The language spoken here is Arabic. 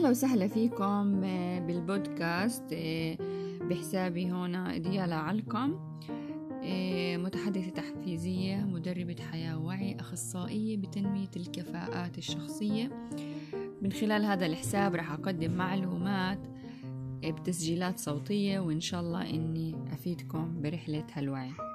أهلا وسهلا فيكم آه، بالبودكاست آه، بحسابي هنا ديالا علكم آه، متحدثة تحفيزية مدربة حياة ووعي أخصائية بتنمية الكفاءات الشخصية. من خلال هذا الحساب راح أقدم معلومات بتسجيلات صوتية وإن شاء الله إني أفيدكم برحلة هالوعي.